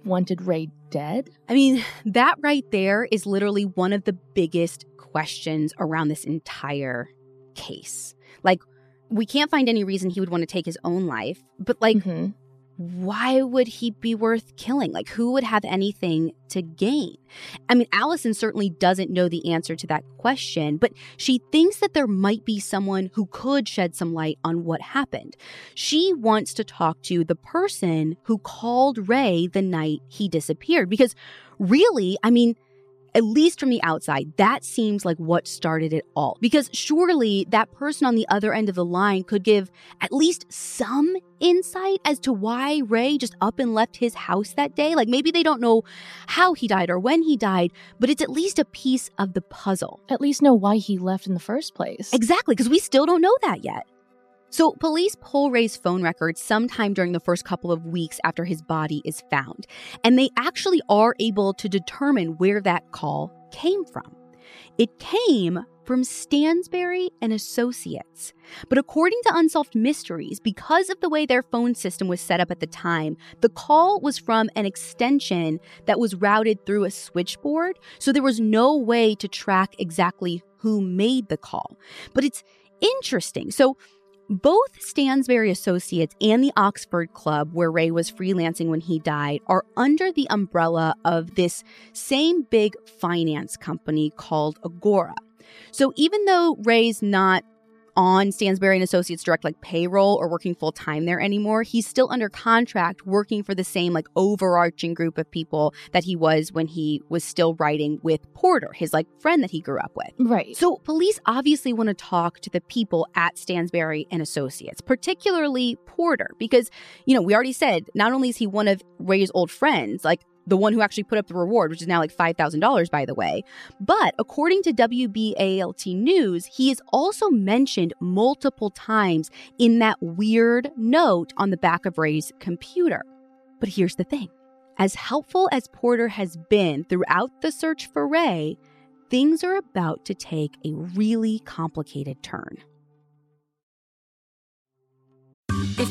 wanted Ray dead? I mean, that right there is literally one of the biggest questions around this entire case. Like, we can't find any reason he would want to take his own life, but like, Mm-hmm. Why would he be worth killing? Like, who would have anything to gain? I mean, Allison certainly doesn't know the answer to that question, but she thinks that there might be someone who could shed some light on what happened. She wants to talk to the person who called Ray the night he disappeared, because really, I mean, at least from the outside, that seems like what started it all. Because surely that person on the other end of the line could give at least some insight as to why Ray just up and left his house that day. Like maybe they don't know how he died or when he died, but it's at least a piece of the puzzle. At least know why he left in the first place. Exactly, because we still don't know that yet. So, police pull Ray's phone records sometime during the first couple of weeks after his body is found, and they actually are able to determine where that call came from. It came from Stansberry and Associates. But according to Unsolved Mysteries, because of the way their phone system was set up at the time, the call was from an extension that was routed through a switchboard, so there was no way to track exactly who made the call. But it's interesting. So, both Stansberry Associates and the Oxford Club, where Ray was freelancing when he died, are under the umbrella of this same big finance company called Agora. So even though Ray's not on Stansberry and Associates direct like payroll or working full time there anymore, he's still under contract working for the same like overarching group of people that he was when he was still writing with Porter, his like friend that he grew up with. Right. So police obviously want to talk to the people at Stansberry and Associates, particularly Porter, because you know, we already said not only is he one of Ray's old friends, like the one who actually put up the reward, which is now like $5,000, by the way. But according to WBALT News, he is also mentioned multiple times in that weird note on the back of Ray's computer. But here's the thing as helpful as Porter has been throughout the search for Ray, things are about to take a really complicated turn.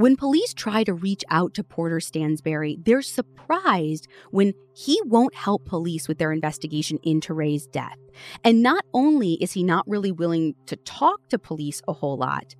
When police try to reach out to Porter Stansberry, they're surprised when he won't help police with their investigation into Ray's death. And not only is he not really willing to talk to police a whole lot,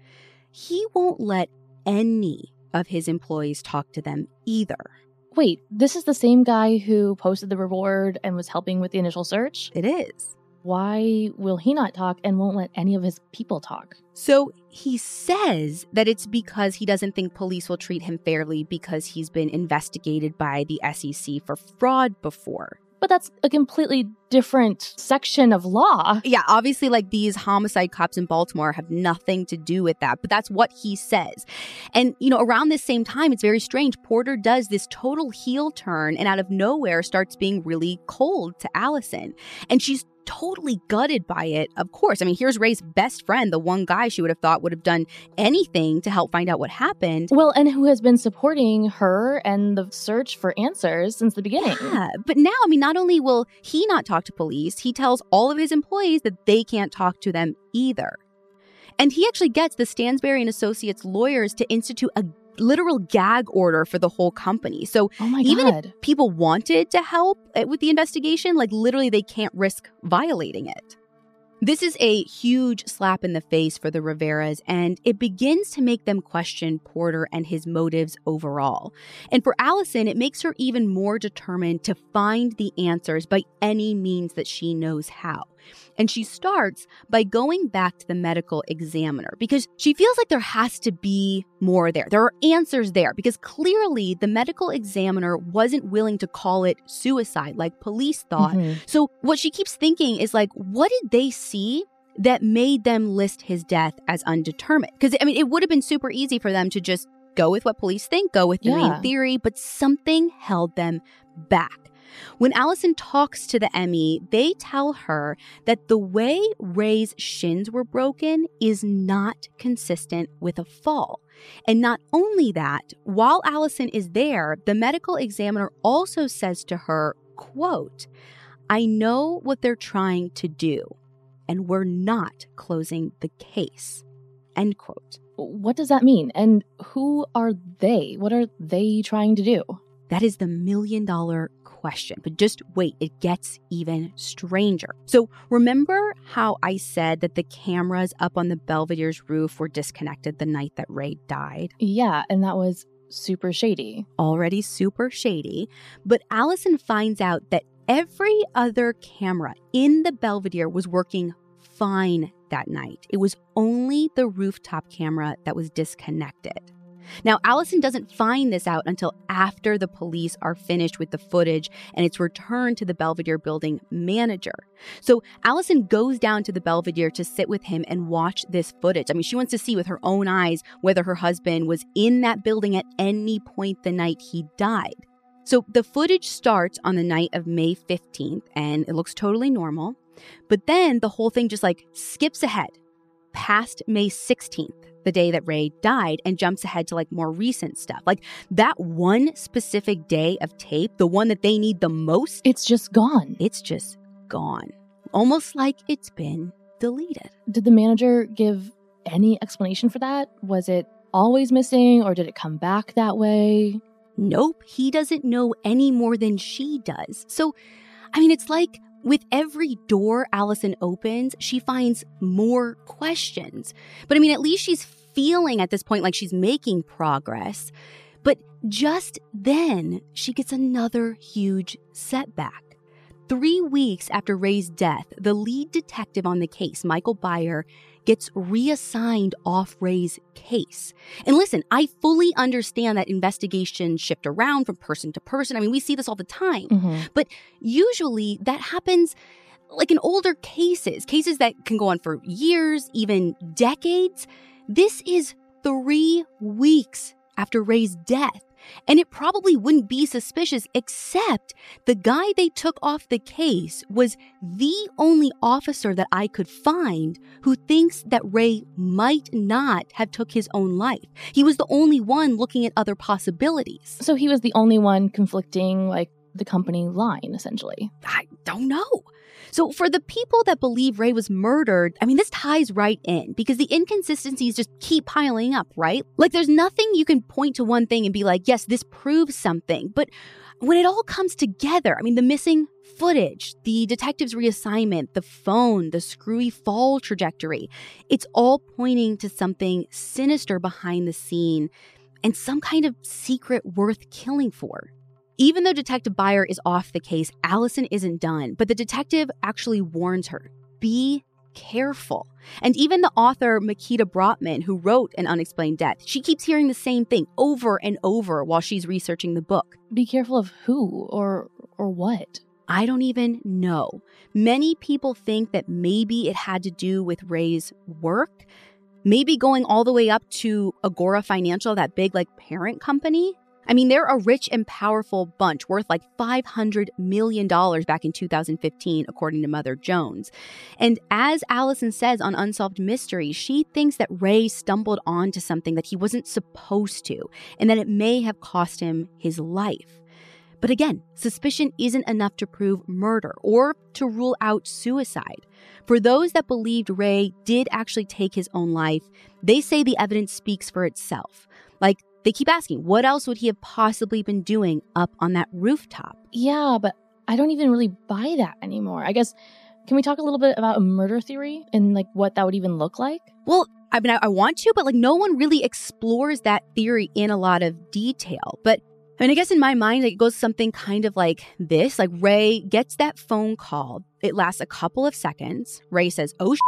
he won't let any of his employees talk to them either. Wait, this is the same guy who posted the reward and was helping with the initial search? It is. Why will he not talk and won't let any of his people talk? So he says that it's because he doesn't think police will treat him fairly because he's been investigated by the SEC for fraud before. But that's a completely different section of law. Yeah, obviously, like these homicide cops in Baltimore have nothing to do with that, but that's what he says. And, you know, around this same time, it's very strange. Porter does this total heel turn and out of nowhere starts being really cold to Allison. And she's totally gutted by it, of course. I mean, here's Ray's best friend, the one guy she would have thought would have done anything to help find out what happened. Well, and who has been supporting her and the search for answers since the beginning. Yeah, but now, I mean, not only will he not talk to police, he tells all of his employees that they can't talk to them either. And he actually gets the Stansberry and Associates lawyers to institute a literal gag order for the whole company. So oh even God. if people wanted to help eh, with the investigation, like literally they can't risk violating it. This is a huge slap in the face for the Riveras, and it begins to make them question Porter and his motives overall. And for Allison, it makes her even more determined to find the answers by any means that she knows how. And she starts by going back to the medical examiner because she feels like there has to be more there. There are answers there because clearly the medical examiner wasn't willing to call it suicide like police thought. Mhm. So what she keeps thinking is like, what did they see? That made them list his death as undetermined. Because, I mean, it would have been super easy for them to just go with what police think, go with the Yeah. main theory, but something held them back. When Allison talks to the ME, they tell her that the way Ray's shins were broken is not consistent with a fall. And not only that, while Allison is there, the medical examiner also says to her, quote, I know what they're trying to do, and we're not closing the case. End quote. What does that mean? And who are they? What are they trying to do? That is the million dollar question. But just wait, it gets even stranger. So, remember how I said that the cameras up on the Belvedere's roof were disconnected the night that Ray died? Yeah, and that was super shady. Already super shady. But Allison finds out that every other camera in the Belvedere was working fine that night. It was only the rooftop camera that was disconnected. Now, Allison doesn't find this out until after the police are finished with the footage and it's returned to the Belvedere building manager. So, Allison goes down to the Belvedere to sit with him and watch this footage. I mean, she wants to see with her own eyes whether her husband was in that building at any point the night he died. So, the footage starts on the night of May 15th and it looks totally normal. But then the whole thing just like skips ahead past May 16th the day that Ray died and jumps ahead to like more recent stuff. Like that one specific day of tape, the one that they need the most, It's just gone. it's just gone. Almost like it's been deleted. Did the manager give any explanation for that? Was it always missing or did it come back that way? Nope, he doesn't know any more than she does. So, I mean, it's like with every door Allison opens, she finds more questions. But I mean, at least she's feeling at this point like she's making progress. But just then, she gets another huge setback. Three weeks after Ray's death, the lead detective on the case, Michael Byer, gets reassigned off Ray's case. And listen, I fully understand that investigations shift around from person to person. I mean, we see this all the time. Mhm. But usually that happens like in older cases, cases that can go on for years, even decades. This is three weeks after Ray's death. And it probably wouldn't be suspicious, except the guy they took off the case was the only officer that I could find who thinks that Ray might not have took his own life. He was the only one looking at other possibilities. So he was the only one conflicting, like, the company line, essentially. I don't know. So, for the people that believe Ray was murdered, I mean, this ties right in because the inconsistencies just keep piling up, right? Like, there's nothing you can point to one thing and be like, yes, this proves something. But when it all comes together, I mean, the missing footage, the detective's reassignment, the phone, the screwy fall trajectory, it's all pointing to something sinister behind the scene and some kind of secret worth killing for. Even though Detective Byer is off the case, Allison isn't done, but the detective actually warns her be careful. And even the author, Mikita Brottman, who wrote An Unexplained Death, she keeps hearing the same thing over and over while she's researching the book. Be careful of who or or what? I don't even know. Many people think that maybe it had to do with Ray's work, maybe going all the way up to Agora Financial, that big like parent company. I mean, they're a rich and powerful bunch worth like $500 million back in 2015, according to Mother Jones. And as Allison says on Unsolved Mysteries, she thinks that Ray stumbled onto something that he wasn't supposed to, and that it may have cost him his life. But again, suspicion isn't enough to prove murder or to rule out suicide. For those that believed Ray did actually take his own life, they say the evidence speaks for itself. Like, they keep asking, what else would he have possibly been doing up on that rooftop? Yeah, but I don't even really buy that anymore. I guess, can we talk a little bit about a murder theory and like what that would even look like? Well, I mean, I, I want to, but like no one really explores that theory in a lot of detail. But I mean, I guess in my mind, it goes something kind of like this like Ray gets that phone call. It lasts a couple of seconds. Ray says, oh, sh-,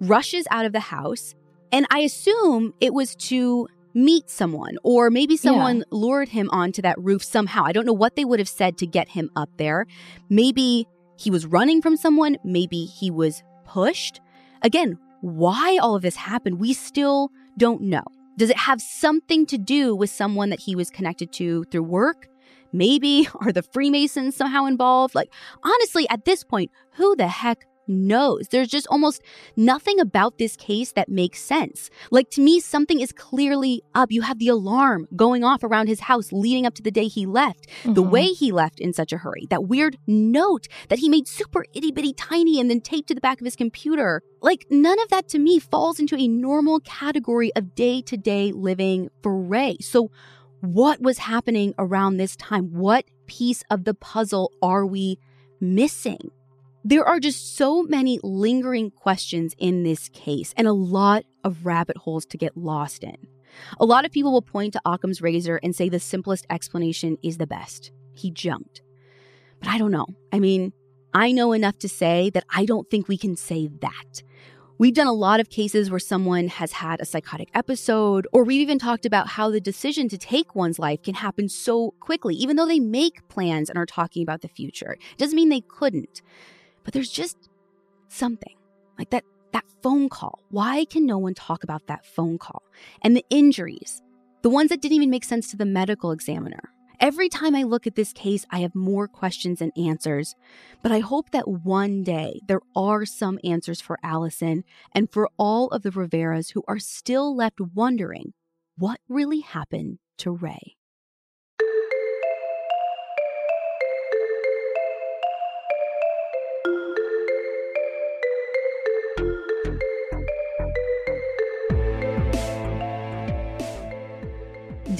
rushes out of the house. And I assume it was to meet someone, or maybe someone yeah. lured him onto that roof somehow. I don't know what they would have said to get him up there. Maybe he was running from someone, maybe he was pushed. Again, why all of this happened, we still don't know. Does it have something to do with someone that he was connected to through work? Maybe are the Freemasons somehow involved? Like, honestly, at this point, who the heck knows. There's just almost nothing about this case that makes sense. Like to me, something is clearly up. You have the alarm going off around his house leading up to the day he left, mm-hmm. the way he left in such a hurry, that weird note that he made super itty bitty tiny and then taped to the back of his computer. Like none of that to me falls into a normal category of day to day living for Ray. So what was happening around this time? What piece of the puzzle are we missing? There are just so many lingering questions in this case and a lot of rabbit holes to get lost in. A lot of people will point to Occam's razor and say the simplest explanation is the best. He jumped. But I don't know. I mean, I know enough to say that I don't think we can say that. We've done a lot of cases where someone has had a psychotic episode, or we've even talked about how the decision to take one's life can happen so quickly, even though they make plans and are talking about the future. It doesn't mean they couldn't. But there's just something like that that phone call. Why can no one talk about that phone call? And the injuries, the ones that didn't even make sense to the medical examiner. Every time I look at this case, I have more questions and answers. But I hope that one day there are some answers for Allison and for all of the Riveras who are still left wondering what really happened to Ray.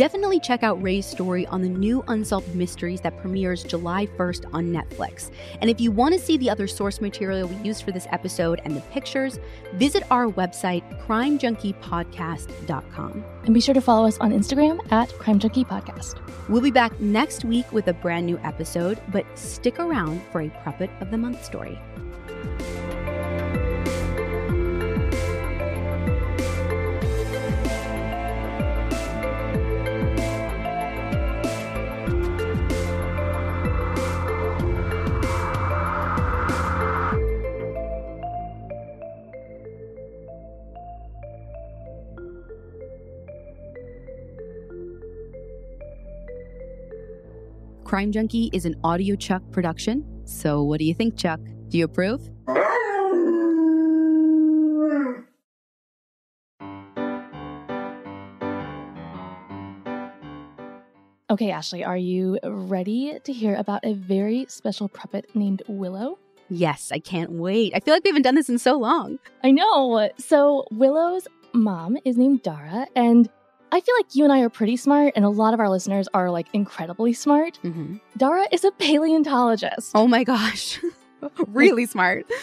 Definitely check out Ray's story on the new Unsolved Mysteries that premieres July 1st on Netflix. And if you want to see the other source material we used for this episode and the pictures, visit our website, crimejunkiepodcast.com. And be sure to follow us on Instagram at Crime Junkie Podcast. We'll be back next week with a brand new episode, but stick around for a Puppet of the Month story. Crime Junkie is an audiochuck production. So, what do you think, Chuck? Do you approve? Okay, Ashley, are you ready to hear about a very special puppet named Willow? Yes, I can't wait. I feel like we haven't done this in so long. I know. So, Willow's mom is named Dara, and I feel like you and I are pretty smart, and a lot of our listeners are like incredibly smart. Mm-hmm. Dara is a paleontologist. Oh my gosh. really smart.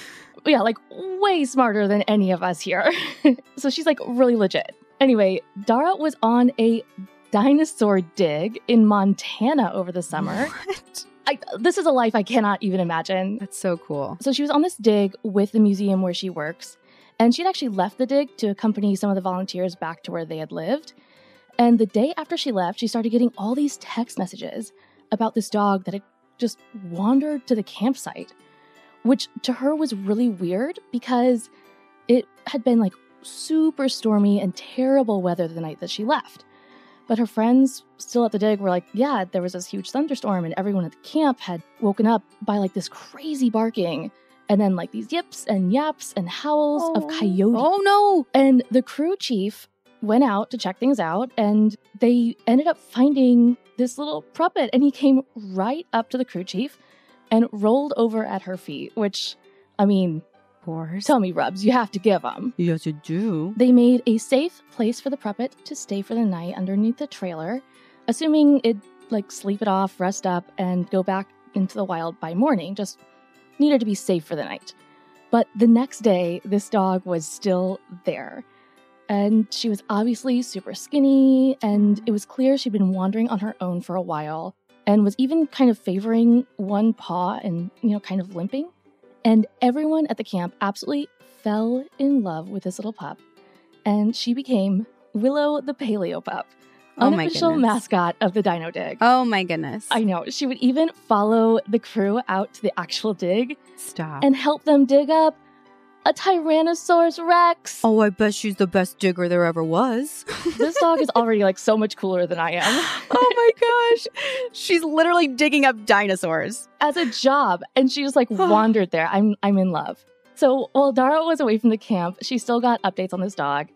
Yeah, like way smarter than any of us here. so she's like really legit. Anyway, Dara was on a dinosaur dig in Montana over the summer. What? I, this is a life I cannot even imagine. That's so cool. So she was on this dig with the museum where she works, and she'd actually left the dig to accompany some of the volunteers back to where they had lived. And the day after she left, she started getting all these text messages about this dog that had just wandered to the campsite, which to her was really weird because it had been like super stormy and terrible weather the night that she left. But her friends still at the dig were like, yeah, there was this huge thunderstorm, and everyone at the camp had woken up by like this crazy barking, and then like these yips and yaps and howls of oh, coyotes. Oh no. And the crew chief went out to check things out, and they ended up finding this little puppet, and he came right up to the crew chief and rolled over at her feet, which, I mean, Of course. tell me, Rubs, you have to give them. Yes, you do. They made a safe place for the puppet to stay for the night underneath the trailer, assuming it'd like sleep it off, rest up, and go back into the wild by morning. Just needed to be safe for the night. But the next day, this dog was still there. And she was obviously super skinny, and it was clear she'd been wandering on her own for a while and was even kind of favoring one paw and, you know, kind of limping. And everyone at the camp absolutely fell in love with this little pup. And she became Willow the Paleo Pup, Oh my unofficial goodness. mascot of the Dino Dig. Oh my goodness. I know. She would even follow the crew out to the actual dig Stop. and help them dig up a Tyrannosaurus Rex. oh, I bet she's the best digger there ever was. This dog is already like so much cooler than I am. oh my gosh. She's literally digging up dinosaurs. as a job and she just like wandered there i'm i'm in love so while dara was away from the camp she still got updates on this dog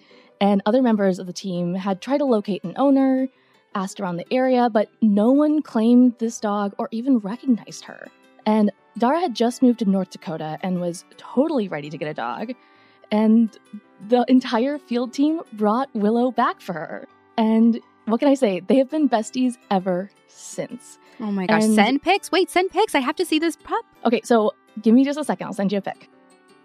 and other members of the team had tried to locate an owner asked around the area but no one claimed this dog or even recognized her and dara had just moved to north dakota and was totally ready to get a dog and the entire field team brought willow back for her and what can i say they have been besties ever since Oh my gosh. And- send pics. Wait, send pics. I have to see this pup. Okay, so give me just a second. I'll send you a pic.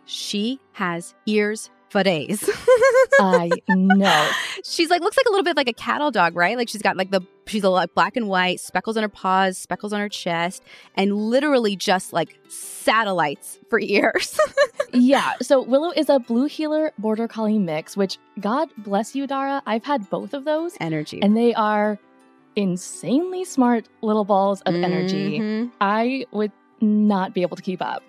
She has ears for days. I know. She's like looks like a little bit like a cattle dog, right? Like she's got like the she's a like black and white, speckles on her paws, speckles on her chest, and literally just like satellites for ears. Yeah, so Willow is a blue heeler border collie mix, which God bless you, Dara. I've had both of those, Energy. and they are insanely smart little balls of energy. Mhm. I would not be able to keep up.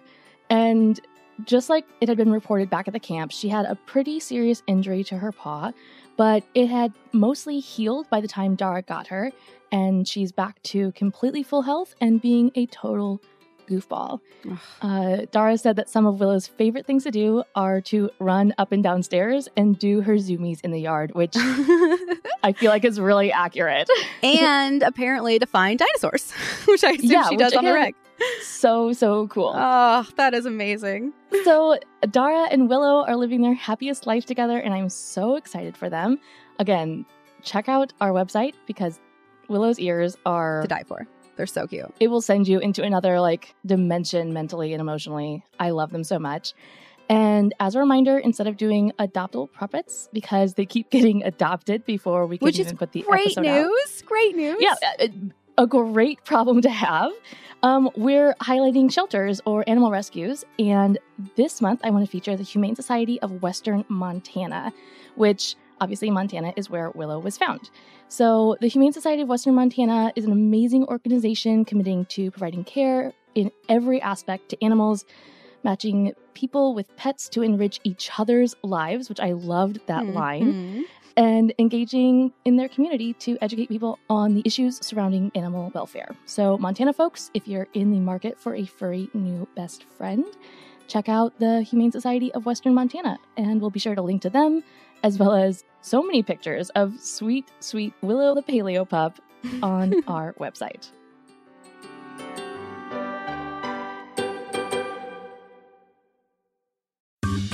And just like it had been reported back at the camp, she had a pretty serious injury to her paw, but it had mostly healed by the time Dara got her, and she's back to completely full health and being a total goofball. Uh, Dara said that some of Willow's favorite things to do are to run up and down stairs and do her zoomies in the yard, which I feel like is really accurate. and apparently to find dinosaurs, which I assume Yeah, she does on the wreck. So, so cool. Oh, that is amazing. so Dara and Willow are living their happiest life together, and I'm so excited for them. Again, check out our website because Willow's ears are To die for. They're so cute. it will send you into another like dimension mentally and emotionally. I love them so much. And as a reminder, instead of doing adoptable puppets, because they keep getting adopted before we can Which even put the Great episode out. news. Great news. Yeah, uh, a, great problem to have. Um, we're highlighting shelters or animal rescues, and this month I want to feature the Humane Society of Western Montana, which obviously Montana is where Willow was found. So, the Humane Society of Western Montana is an amazing organization committing to providing care in every aspect to animals, matching people with pets to enrich each other's lives, which I loved that line Mhm. And engaging in their community to educate people on the issues surrounding animal welfare. So, Montana folks, if you're in the market for a furry new best friend, check out the Humane Society of Western Montana, and we'll be sure to link to them, as well as so many pictures of sweet, sweet Willow the Paleo pup on our website.